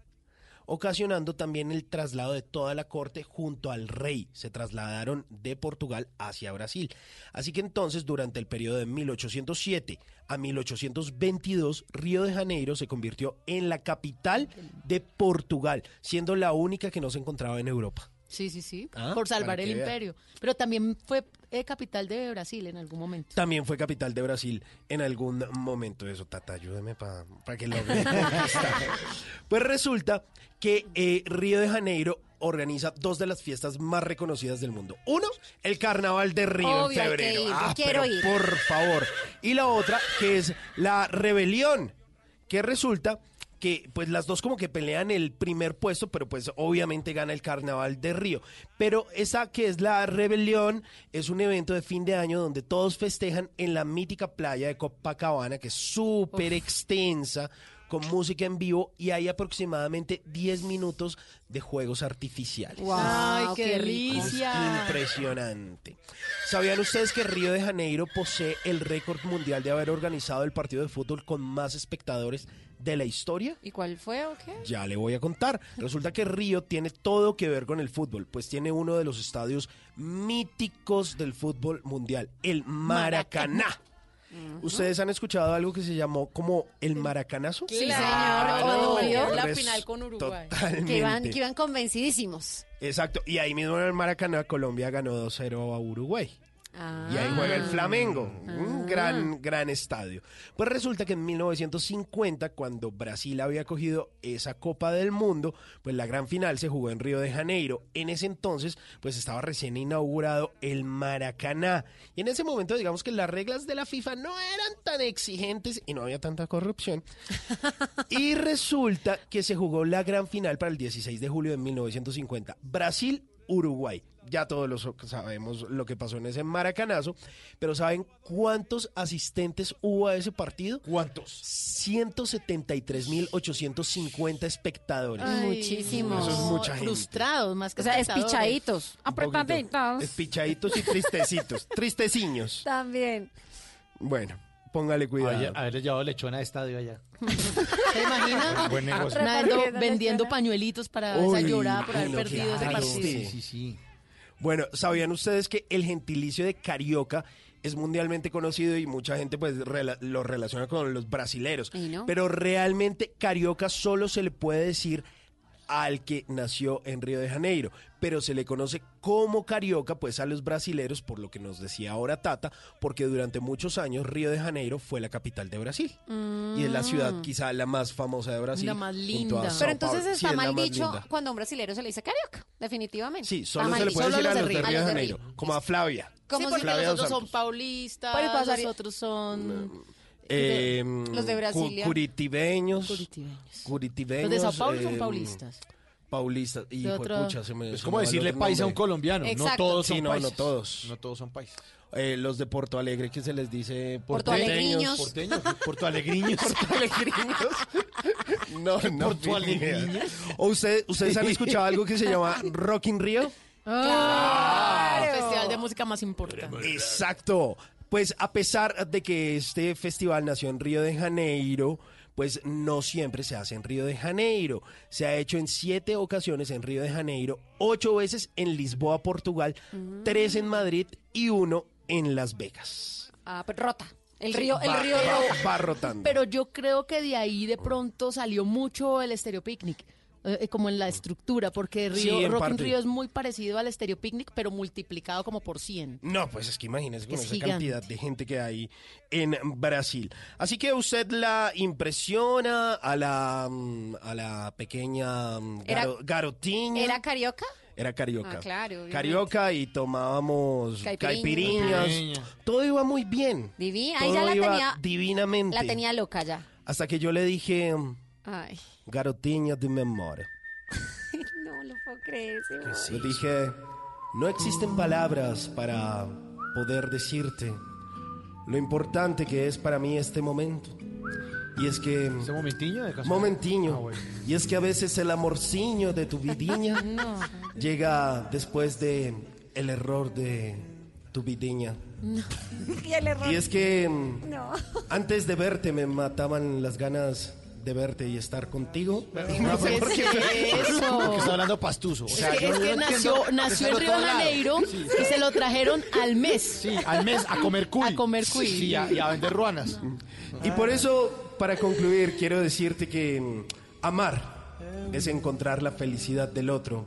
ocasionando también el traslado de toda la corte junto al rey. Se trasladaron de Portugal hacia Brasil. Así que entonces, durante el periodo de 1807 a 1822, Río de Janeiro se convirtió en la capital de Portugal, siendo la única que no se encontraba en Europa. Sí, sí, sí. Ah, por salvar el vea. imperio. Pero también fue eh, capital de Brasil en algún momento. También fue capital de Brasil en algún momento. Eso, Tata, ayúdame para que logre conquistar. Pues resulta que eh, Río de Janeiro organiza dos de las fiestas más reconocidas del mundo. Uno, el Carnaval de Río Obvio, en hay que febrero. ir, Ah, quiero pero ir. Por favor. Y la otra, que es la Rebelión, que resulta que pues las dos como que pelean el primer puesto, pero pues obviamente gana el Carnaval de Río. Pero esa que es la Rebelión es un evento de fin de año donde todos festejan en la mítica playa de Copacabana, que es súper extensa, con música en vivo y hay aproximadamente 10 minutos de juegos artificiales. Wow, Ay, qué delicia. Impresionante. ¿Sabían ustedes que Río de Janeiro posee el récord mundial de haber organizado el partido de fútbol con más espectadores de la historia? ¿Y cuál fue o qué? Ya le voy a contar. Resulta que Río tiene todo que ver con el fútbol, pues tiene uno de los estadios míticos del fútbol mundial, el Maracaná. ¿Ustedes han escuchado algo que se llamó como el maracanazo? Sí, señor. Cuando Obvio. la Pues, final con Uruguay. Totalmente. Que iban, que iban convencidísimos. Exacto. Y ahí mismo en el Maracaná, Colombia ganó 2-0 a Uruguay. Ah. Y ahí juega el Flamengo, un gran, gran estadio. Pues resulta que en 1950, cuando Brasil había cogido esa Copa del Mundo, pues la gran final se jugó en Río de Janeiro. En ese entonces, pues estaba recién inaugurado el Maracaná. Y en ese momento, digamos que las reglas de la FIFA no eran tan exigentes y no había tanta corrupción. Y resulta que se jugó la gran final para el 16 de julio de 1950. Brasil. Uruguay. Ya todos los sabemos lo que pasó en ese maracanazo, pero ¿saben cuántos asistentes hubo a ese partido? ¿Cuántos? 173.850 espectadores. Ay, Muchísimos. Eso es mucha gente. Frustrados más que O sea, espectadores. espichaditos. Apretaditos. Espichaditos y tristecitos. tristeciños. También. Bueno, póngale cuidado. Oye, haber llevado lechona a estadio allá. ¿Se imagina? Buen negocio. Repartiendo vendiendo pañuelitos para Uy, esa llorada por haber no, perdido ese partido. Sí. sí, sí. Bueno, ¿sabían ustedes que el gentilicio de carioca es mundialmente conocido y mucha gente pues rela- lo relaciona con los brasileros? ¿Y no? Pero realmente carioca solo se le puede decir al que nació en Río de Janeiro, pero se le conoce como carioca pues a los brasileros, por lo que nos decía ahora Tata, porque durante muchos años Río de Janeiro fue la capital de Brasil y es la ciudad quizá la más famosa de Brasil. La más linda. Sao Pero entonces. Sí, está mal dicho linda. cuando a un brasilero se le dice carioca, definitivamente. Sí, Está solo mal se le puede decir a los de de Río. Río de Janeiro, Río. como a Flavia. Sí, porque Flavia los otros son paulistas, los otros son... Eh, Los de cu- Brasilia. Curitibeños. Curitibeños. Curitibeños. Los de Sao Paulo son eh, paulistas. Paulistas. Y pucha, se me- Es como decirle paisa a un colombiano. No todos son Sí, no, no todos. No todos son paisas. Eh, los de Porto Alegre, que se les dice porteños. Porteños, portoalegriños. Portoalegriños. No, no. Portoalegriños. ni idea. ¿O usted- ustedes han escuchado algo que se llama Rock in Rio? Ah, el festival de música más importante. Exacto. Pues a pesar de que este festival nació en Río de Janeiro, pues no siempre se hace en Río de Janeiro. Se ha hecho en siete ocasiones en Río de Janeiro, ocho veces en Lisboa, Portugal, tres en Madrid y uno en Las Vegas. Ah, pero rota. El río, el Va- río va- rota. va rotando. Pero yo creo que de ahí de pronto salió mucho el Stereo Picnic. Eh, como en la estructura, porque Río, Rock in. Río es muy parecido al Stereo Picnic, pero multiplicado como por 100. No, pues es que imagínese con Es esa gigante. cantidad de gente que hay en Brasil. Así que usted la impresiona a la, mm, a la pequeña mm, Era- garo- garotiña. ¿Era carioca? Era carioca. Ah, claro, obviamente. Carioca y tomábamos caipiriñas. Todo iba muy bien. Divina. Todo Ahí ya la iba tenía, divinamente. la tenía loca ya. Hasta que yo le dije, Ay, garotinha de memoria. no lo puedo creer. Le dije, no existen palabras para poder decirte lo importante que es para mí este momento. Y es que... ¿Ese momentiño de casualidad? Momentiño. Ah, bueno. Y es que a veces el amorciño de tu vidiña No. llega después de el error de tu vidiña. Y el error. Y es que No. antes de verte me mataban las ganas de verte y estar contigo. No, ¿qué es eso? Porque está hablando pastuso. O Es que, es nació, nació en Río. Janeiro Sí. y se lo trajeron al mes. Sí, al mes a comer cuy. A comer cuy. Sí, y a, y a vender ruanas. Y por eso, para concluir, quiero decirte que mm, amar es encontrar la felicidad del otro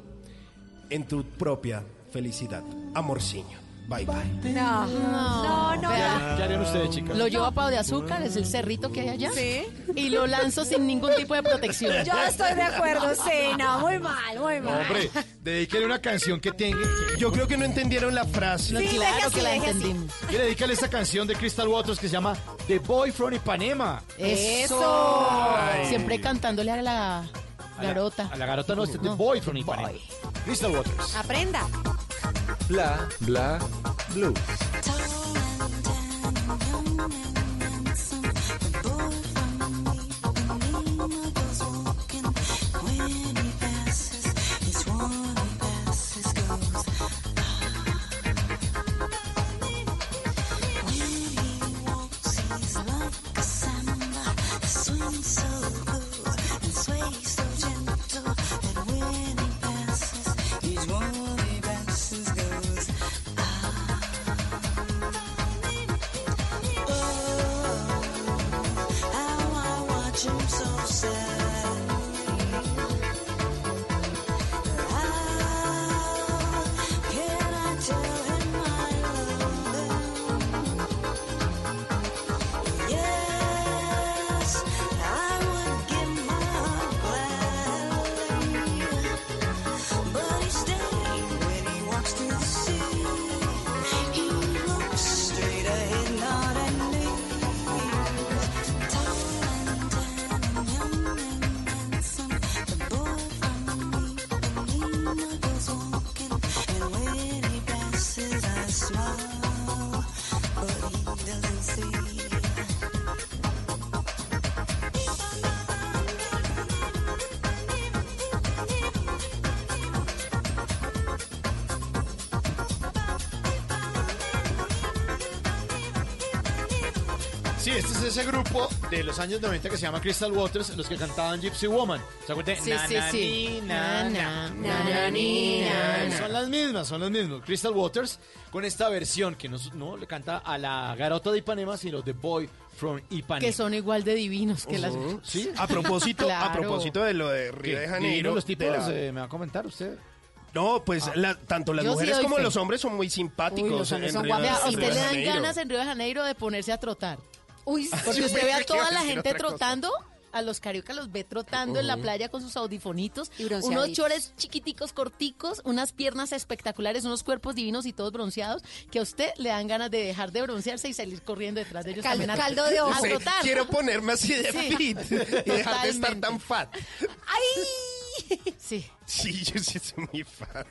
en tu propia felicidad. Amorciño. Bye bye. No, no, no. ¿Qué harían, qué harían ustedes, chicas? Lo llevo a Pau de Azúcar, es el cerrito que hay allá. Sí. Y lo lanzo sin ningún tipo de protección. Yo estoy de acuerdo, sí, no, muy mal, muy No, mal. hombre, dedíquele una canción que tenga. Yo creo que no entendieron la frase. No, Sí, claro deje que la así. entendimos. Y dedícale esta canción de Crystal Waters que se llama The Boy from Ipanema. Eso. Ay. Siempre cantándole a la A la- garota. A la garota no, este es The Boy from Ipanema. Crystal Waters. Aprenda. Bla, bla, blue. Grupo de los años 90 que se llama Crystal Waters, los que cantaban Gypsy Woman. ¿Se acuerdan? Sí, sí, sí. Son las mismas, son las mismas. Crystal Waters con esta versión que no, no le canta a la garota de Ipanema, sino The Boy from Ipanema. Que son igual de divinos que las... Ujú. ¿Sí? A propósito, a Claro. propósito de lo de Río de Janeiro. Los tipos, de la- eh, me va a comentar usted. No, pues la- tanto las Yo sí mujeres doy como fe. los hombres son muy simpáticos. Uy, los hombres en son Río de- guapos. A en usted Río le de dan ganas en Río de Janeiro de ponerse a trotar. Uy, Porque Yo usted ve a toda la gente cosa. trotando, a los cariocas los ve trotando en la playa con sus audifonitos, Y unos chores chiquiticos, corticos, unas piernas espectaculares, unos cuerpos divinos y todos bronceados, que a usted le dan ganas de dejar de broncearse y salir corriendo detrás de ellos a- caldo de ojo. a Sí, trotar. quiero ponerme así de Sí, fit y dejar de estar tan fat. ¡Ay! Sí. Sí, yo sí soy muy fat.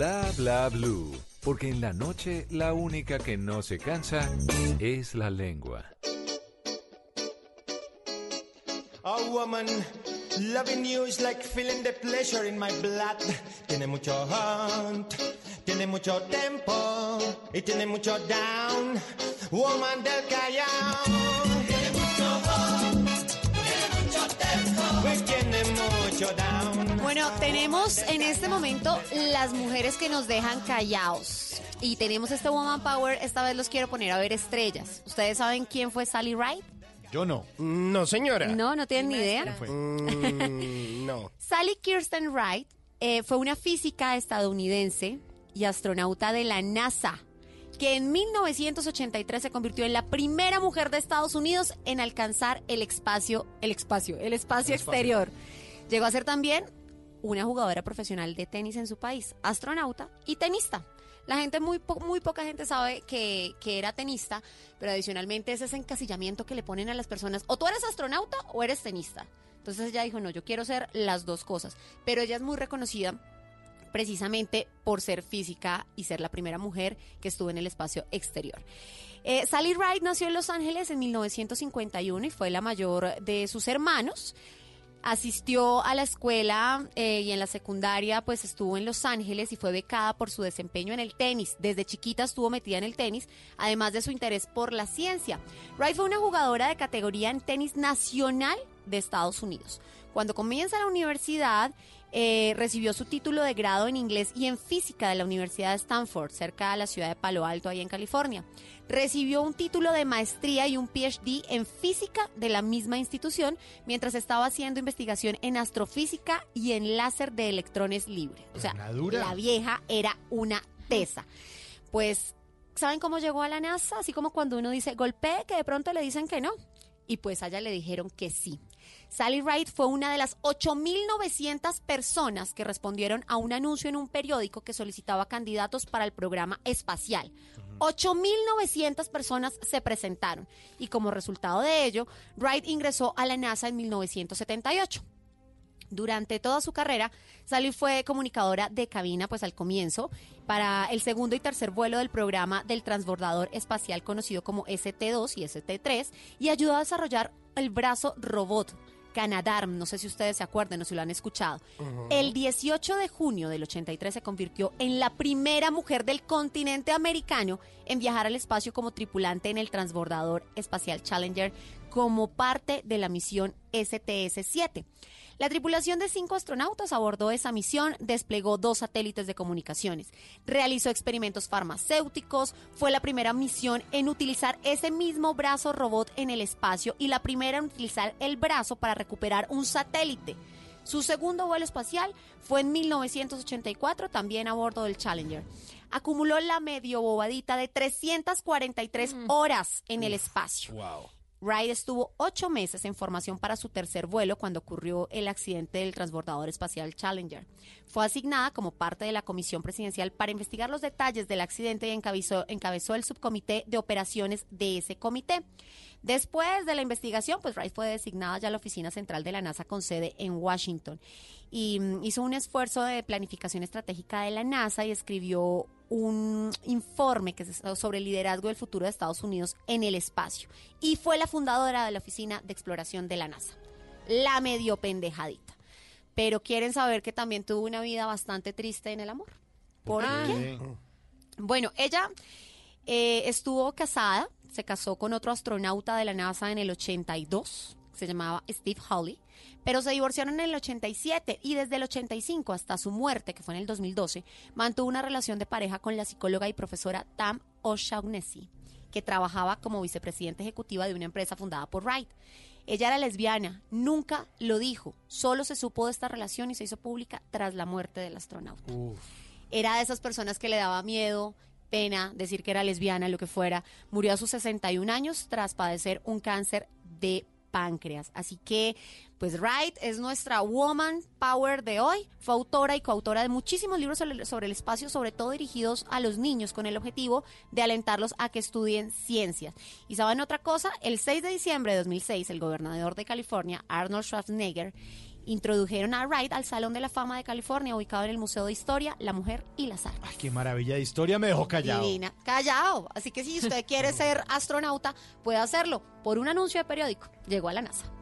Bla bla blue. Porque en la noche la única que no se cansa es la lengua. A woman loving you is like feeling the pleasure in my blood. Tiene mucho hunt, tiene mucho tempo y tiene mucho down. Woman del Callao. Tiene mucho hunt, tiene mucho tempo Bueno, tenemos en este momento las mujeres que nos dejan callados. Y tenemos este Woman Power. Esta vez los quiero poner a ver estrellas. ¿Ustedes saben quién fue Sally Ride? Yo no. No, señora. No, no tienen ni idea. Mm, no. Sally Kirsten Wright eh, fue una física estadounidense y astronauta de la NASA, que en 1983 se convirtió en la primera mujer de Estados Unidos en alcanzar el espacio, el espacio, el espacio El espacio. exterior. Llegó a ser también una jugadora profesional de tenis en su país, astronauta y tenista. La gente, muy, muy poca gente sabe que, que era tenista, pero adicionalmente es ese encasillamiento que le ponen a las personas. O tú eres astronauta o eres tenista. Entonces ella dijo, no, yo quiero ser las dos cosas. Pero ella es muy reconocida precisamente por ser física y ser la primera mujer que estuvo en el espacio exterior. Eh, Sally Ride nació en Los Ángeles en 1951 y fue la mayor de sus hermanos. Asistió a la escuela eh, y en la secundaria pues estuvo en Los Ángeles y fue becada por su desempeño en el tenis. Desde chiquita estuvo metida en el tenis, además de su interés por la ciencia. Wright fue una jugadora de categoría en tenis nacional de Estados Unidos. Cuando comienza la universidad, eh, recibió su título de grado en inglés y en física de la Universidad de Stanford, cerca de la ciudad de Palo Alto, ahí en California. Recibió un título de maestría y un PhD en física de la misma institución, mientras estaba haciendo investigación en astrofísica y en láser de electrones libres. O sea, la vieja era una tesa. Pues, ¿saben cómo llegó a la NASA? Así como cuando uno dice golpee, que de pronto le dicen que no. Y pues a ella le dijeron que sí. Sally Ride fue una de las 8.900 personas que respondieron a un anuncio en un periódico que solicitaba candidatos para el programa espacial. 8.900 personas se presentaron y como resultado de ello, Wright ingresó a la NASA en 1978. Durante toda su carrera, Sally fue comunicadora de cabina, pues al comienzo, para el segundo y tercer vuelo del programa del transbordador espacial conocido como ST-2 y ST-3 y ayudó a desarrollar el brazo robot Canadarm, no sé si ustedes se acuerdan o si lo han escuchado. El 18 de junio del 83 se convirtió en la primera mujer del continente americano en viajar al espacio como tripulante en el transbordador espacial Challenger como parte de la misión STS-7. La tripulación de cinco astronautas abordó esa misión, desplegó dos satélites de comunicaciones, realizó experimentos farmacéuticos, fue la primera misión en utilizar ese mismo brazo robot en el espacio y la primera en utilizar el brazo para recuperar un satélite. Su segundo vuelo espacial fue en 1984, también a bordo del Challenger. Acumuló la medio bobadita de 343 horas en el espacio. Wright estuvo ocho meses en formación para su tercer vuelo cuando ocurrió el accidente del transbordador espacial Challenger. Fue asignada como parte de la comisión presidencial para investigar los detalles del accidente y encabezó, el subcomité de operaciones de ese comité. Después de la investigación, pues Wright fue designada ya a la oficina central de la NASA con sede en Washington y mm, hizo un esfuerzo de planificación estratégica de la NASA y escribió un informe que sobre el liderazgo del futuro de Estados Unidos en el espacio y fue la fundadora de la oficina de exploración de la NASA. La medio pendejadita. pero quieren saber que también tuvo una vida bastante triste en el amor. ¿Por qué? Bueno, ella eh, estuvo casada, se casó con otro astronauta de la NASA en el 82, se llamaba Steve Hawley, pero se divorciaron en el 87 y desde el 85 hasta su muerte, que fue en el 2012, mantuvo una relación de pareja con la psicóloga y profesora Tam O'Shaughnessy, que trabajaba como vicepresidenta ejecutiva de una empresa fundada por Wright. Ella era lesbiana, nunca lo dijo, solo se supo de esta relación y se hizo pública tras la muerte del astronauta era de esas personas que le daba miedo, pena decir que era lesbiana, lo que fuera. Murió a sus 61 años tras padecer un cáncer de páncreas. Así que, pues Wright es nuestra woman power de hoy. Fue autora y coautora de muchísimos libros sobre, el espacio, sobre todo dirigidos a los niños, con el objetivo de alentarlos a que estudien ciencias. Y saben otra cosa, el 6 de diciembre de 2006, el gobernador de California, Arnold Schwarzenegger, introdujeron a Wright al Salón de la Fama de California, ubicado en el Museo de Historia, la Mujer y las Artes. Ay, qué maravilla de historia, me dejó callado. Divina. Callado. Así que si usted quiere ser astronauta, puede hacerlo por un anuncio de periódico. Llegó a la NASA.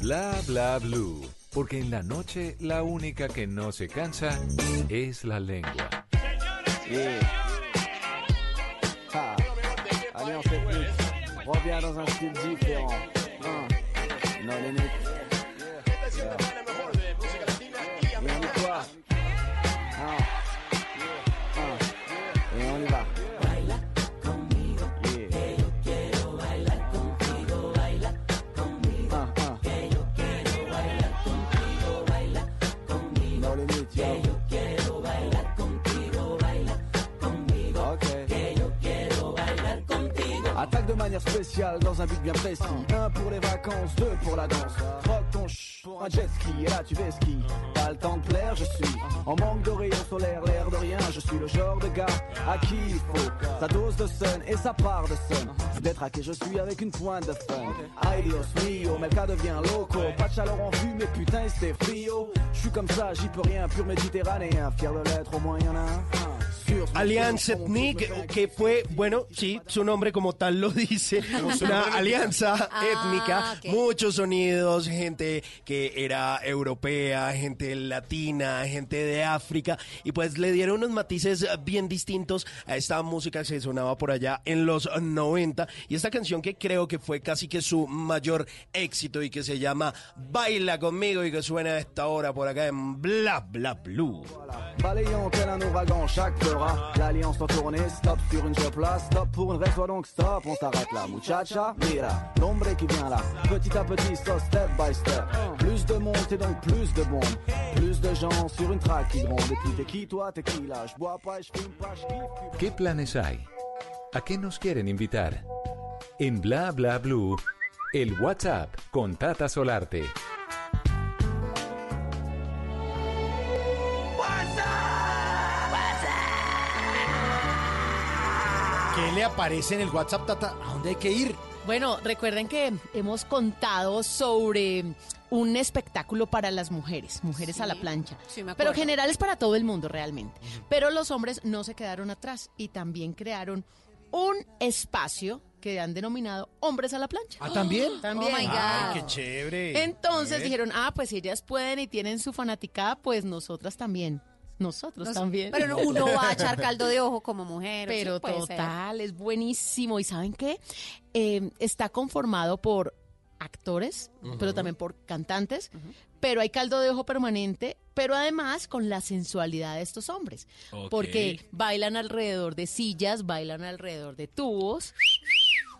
Bla bla blue. Porque en la noche la única que no se cansa es la lengua. Ah. Manière spéciale dans un but bien précis. Un pour les vacances, deux pour la danse. Frotte ton ch pour un jet ski et là tu vais ski. Pas le temps de plaire, je suis en manque de rayons solaires, l'air de rien. Je suis le genre de gars à qui il faut sa dose de sun et sa part de sun. D'être à qui je suis avec une pointe de fun. Ay Dios mio, cas devient loco. Pas de chaleur en vue, mais putain c'est frio. Je suis comme ça, j'y peux rien, pur méditerranéen. Fier de l'être, au moins y en a un. Alliance Ethnique, que fue, bueno, sí, su nombre como tal lo dice, una alianza Ah, étnica, ok. muchos sonidos, gente que era europea, gente latina, gente de África, y pues le dieron unos matices bien distintos a esta música que se sonaba por allá en los 90, y esta canción que creo que fue casi que su mayor éxito y que se llama Baila conmigo y que suena a esta hora por acá en Bla Bla Blue. Plus de monde et donc plus de bombes Plus de gens sur une track qui grondent Et puis t'es qui toi, t'es qui là Je bois pas, je fume pas, je kiffe ¿Qué planes hay? ¿A qué nos quieren invitar? En Bla Bla Blue, el WhatsApp con Tata Solarte. ¿Qué le aparece en el WhatsApp, Tata? ¿A dónde hay que ir? Bueno, recuerden que hemos contado sobre un espectáculo para las mujeres, mujeres a la plancha. sí, me pero general es para todo el mundo realmente. Pero los hombres no se quedaron atrás y también crearon un espacio que han denominado hombres a la plancha. ¿Ah, también? También. Oh my God. Ay, qué chévere. Entonces dijeron, ah, pues si ellas pueden y tienen su fanaticada, pues nosotras también. Nosotros también. Pero no- uno va a echar caldo de ojo como mujer. Pero sí, puede ser. total, es buenísimo. ¿Y saben qué? Eh, está conformado por actores, pero también por cantantes, pero hay caldo de ojo permanente, pero además con la sensualidad de estos hombres, porque bailan alrededor de sillas, bailan alrededor de tubos.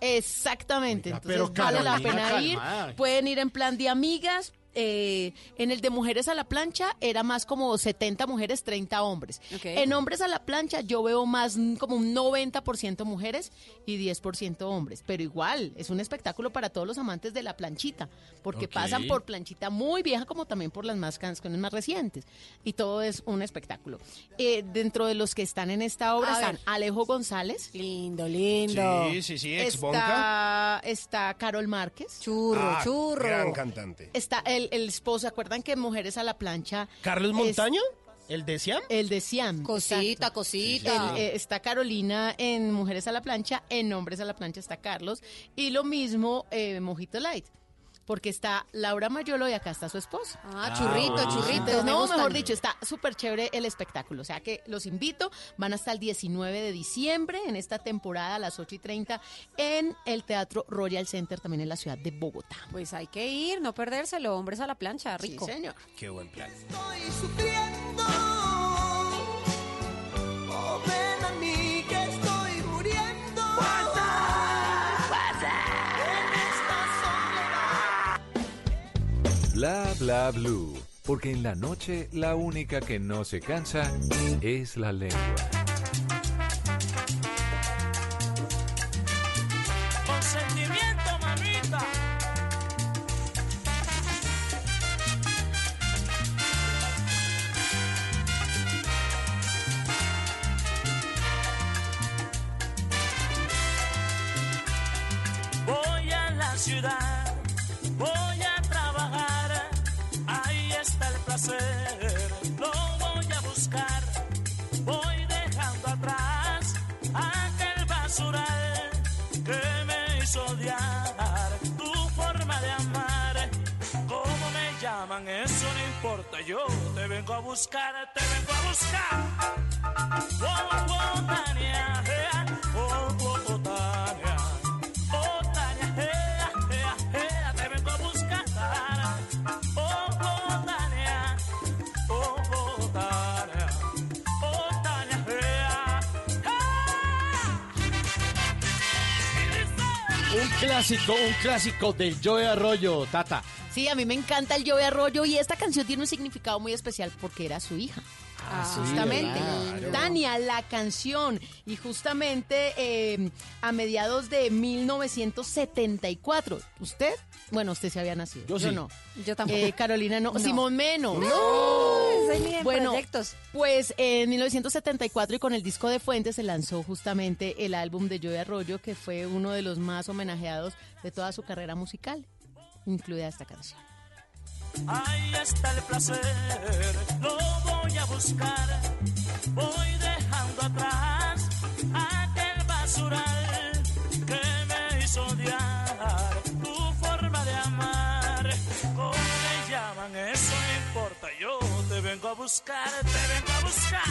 Exactamente, Oiga, entonces pero vale la pena ir, pueden ir en plan de amigas. Eh, en el de mujeres a la plancha era más como 70 mujeres, 30 hombres. En hombres a la plancha yo veo más como un 90% mujeres y 10% hombres. Pero igual, es un espectáculo para todos los amantes de la planchita, porque pasan por planchita muy vieja como también por las más canciones más recientes. Y todo es un espectáculo. Eh, dentro de los que están en esta obra A ver. están Alejo González. Lindo, lindo. Sí, sí, sí, ex Bonca. Está, está Carol Márquez. Churro, Ah, churro. Gran cantante. Está el, el esposo, ¿se acuerdan que Mujeres a la Plancha? ¿Carlos es- Montaño? ¿El de Siam? El de Siam. Cosita, exacto. cosita. El, eh, está Carolina en Mujeres a la Plancha, en Hombres a la Plancha está Carlos. Y lo mismo eh, Mojito Light. Porque está Laura Mayolo y acá está su esposa. Ah, churrito, Ah, churrito. Me no, mejor dicho, está súper chévere el espectáculo. O sea que los invito, van hasta el 19 de diciembre en esta temporada a las 8 y 30 en el Teatro Royal Center, también en la ciudad de Bogotá. Pues hay que ir, no perdérselo. Hombres a la plancha, rico. Sí, señor. Qué buen plan. sufriendo. Bla bla blue. Porque en la noche la única que no se cansa es la lengua. Que me hizo odiar tu forma de amar. ¿Cómo me llaman? Eso no importa, yo te vengo a buscar, te vengo a buscar. Oh, oh, clásico, un clásico del Joe Arroyo, Tata. Sí, a mí me encanta el Joe Arroyo y esta canción tiene un significado muy especial porque era su hija. Ah, sí, justamente. claro. Tania, la canción. Y justamente eh, a mediados de 1974. ¿Usted? Bueno, usted se había nacido. Yo sí. no. Yo tampoco. Eh, Carolina no. No. Simón menos. No, ese ni en Bueno, proyectos. pues en 1974 y con el disco de Fuentes se lanzó justamente el álbum de Joey Arroyo, que fue uno de los más homenajeados de toda su carrera musical, incluida esta canción. Ahí está el placer, lo voy a buscar. Voy dejando atrás vengo a buscar, te vengo a buscar.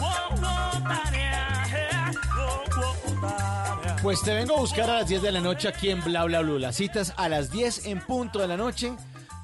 Oh, oh, eh, oh, oh, Tania. Pues te vengo a buscar a las 10 de la noche aquí en Bla Bla Blue. Las citas a las 10 en punto de la noche.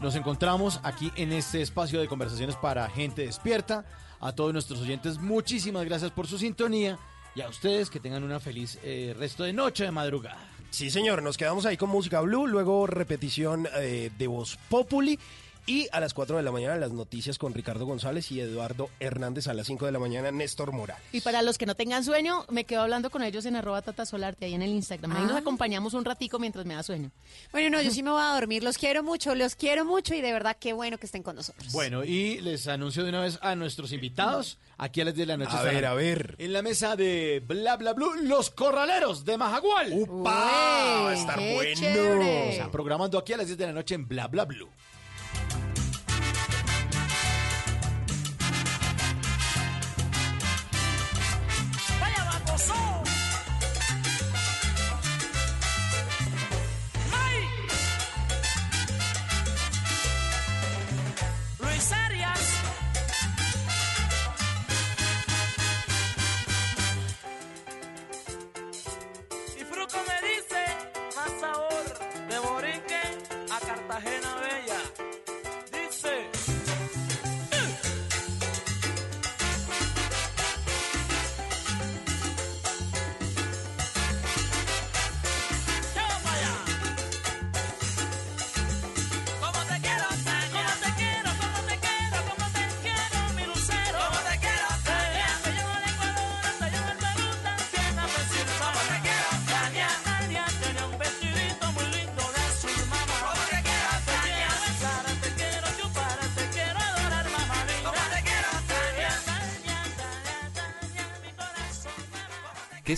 Nos encontramos aquí en este espacio de conversaciones para gente despierta. A todos nuestros oyentes, muchísimas gracias por su sintonía. Y a ustedes que tengan una feliz eh, resto de noche de madrugada. Sí, señor, nos quedamos ahí con música blue, luego repetición eh, de Voz Populi y a las 4 de la mañana las noticias con Ricardo González y Eduardo Hernández a las 5 de la mañana Néstor Morales. Y para los que no tengan sueño, me quedo hablando con ellos en arroba tatasolarte ahí en el Instagram. Ahí nos Ah. acompañamos un ratico mientras me da sueño. Bueno, no, yo sí me voy a dormir. Los quiero mucho, los quiero mucho y de verdad qué bueno que estén con nosotros. Bueno, y les anuncio de una vez a nuestros invitados. Aquí a las 10 de la noche. A ver, a ver. En la mesa de Bla Bla Blue, los corraleros de Majagual. ¡Upa! Va a estar bueno. chévere. O sea, programando aquí a las 10 de la noche en Bla Bla Blue.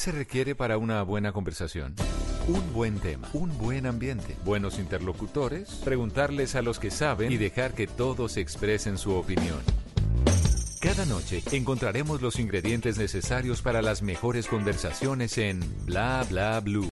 Se requiere para una buena conversación? Un buen tema, un buen ambiente, buenos interlocutores, preguntarles a los que saben y dejar que todos expresen su opinión. Cada noche encontraremos los ingredientes necesarios para las mejores conversaciones en Bla Bla Blue.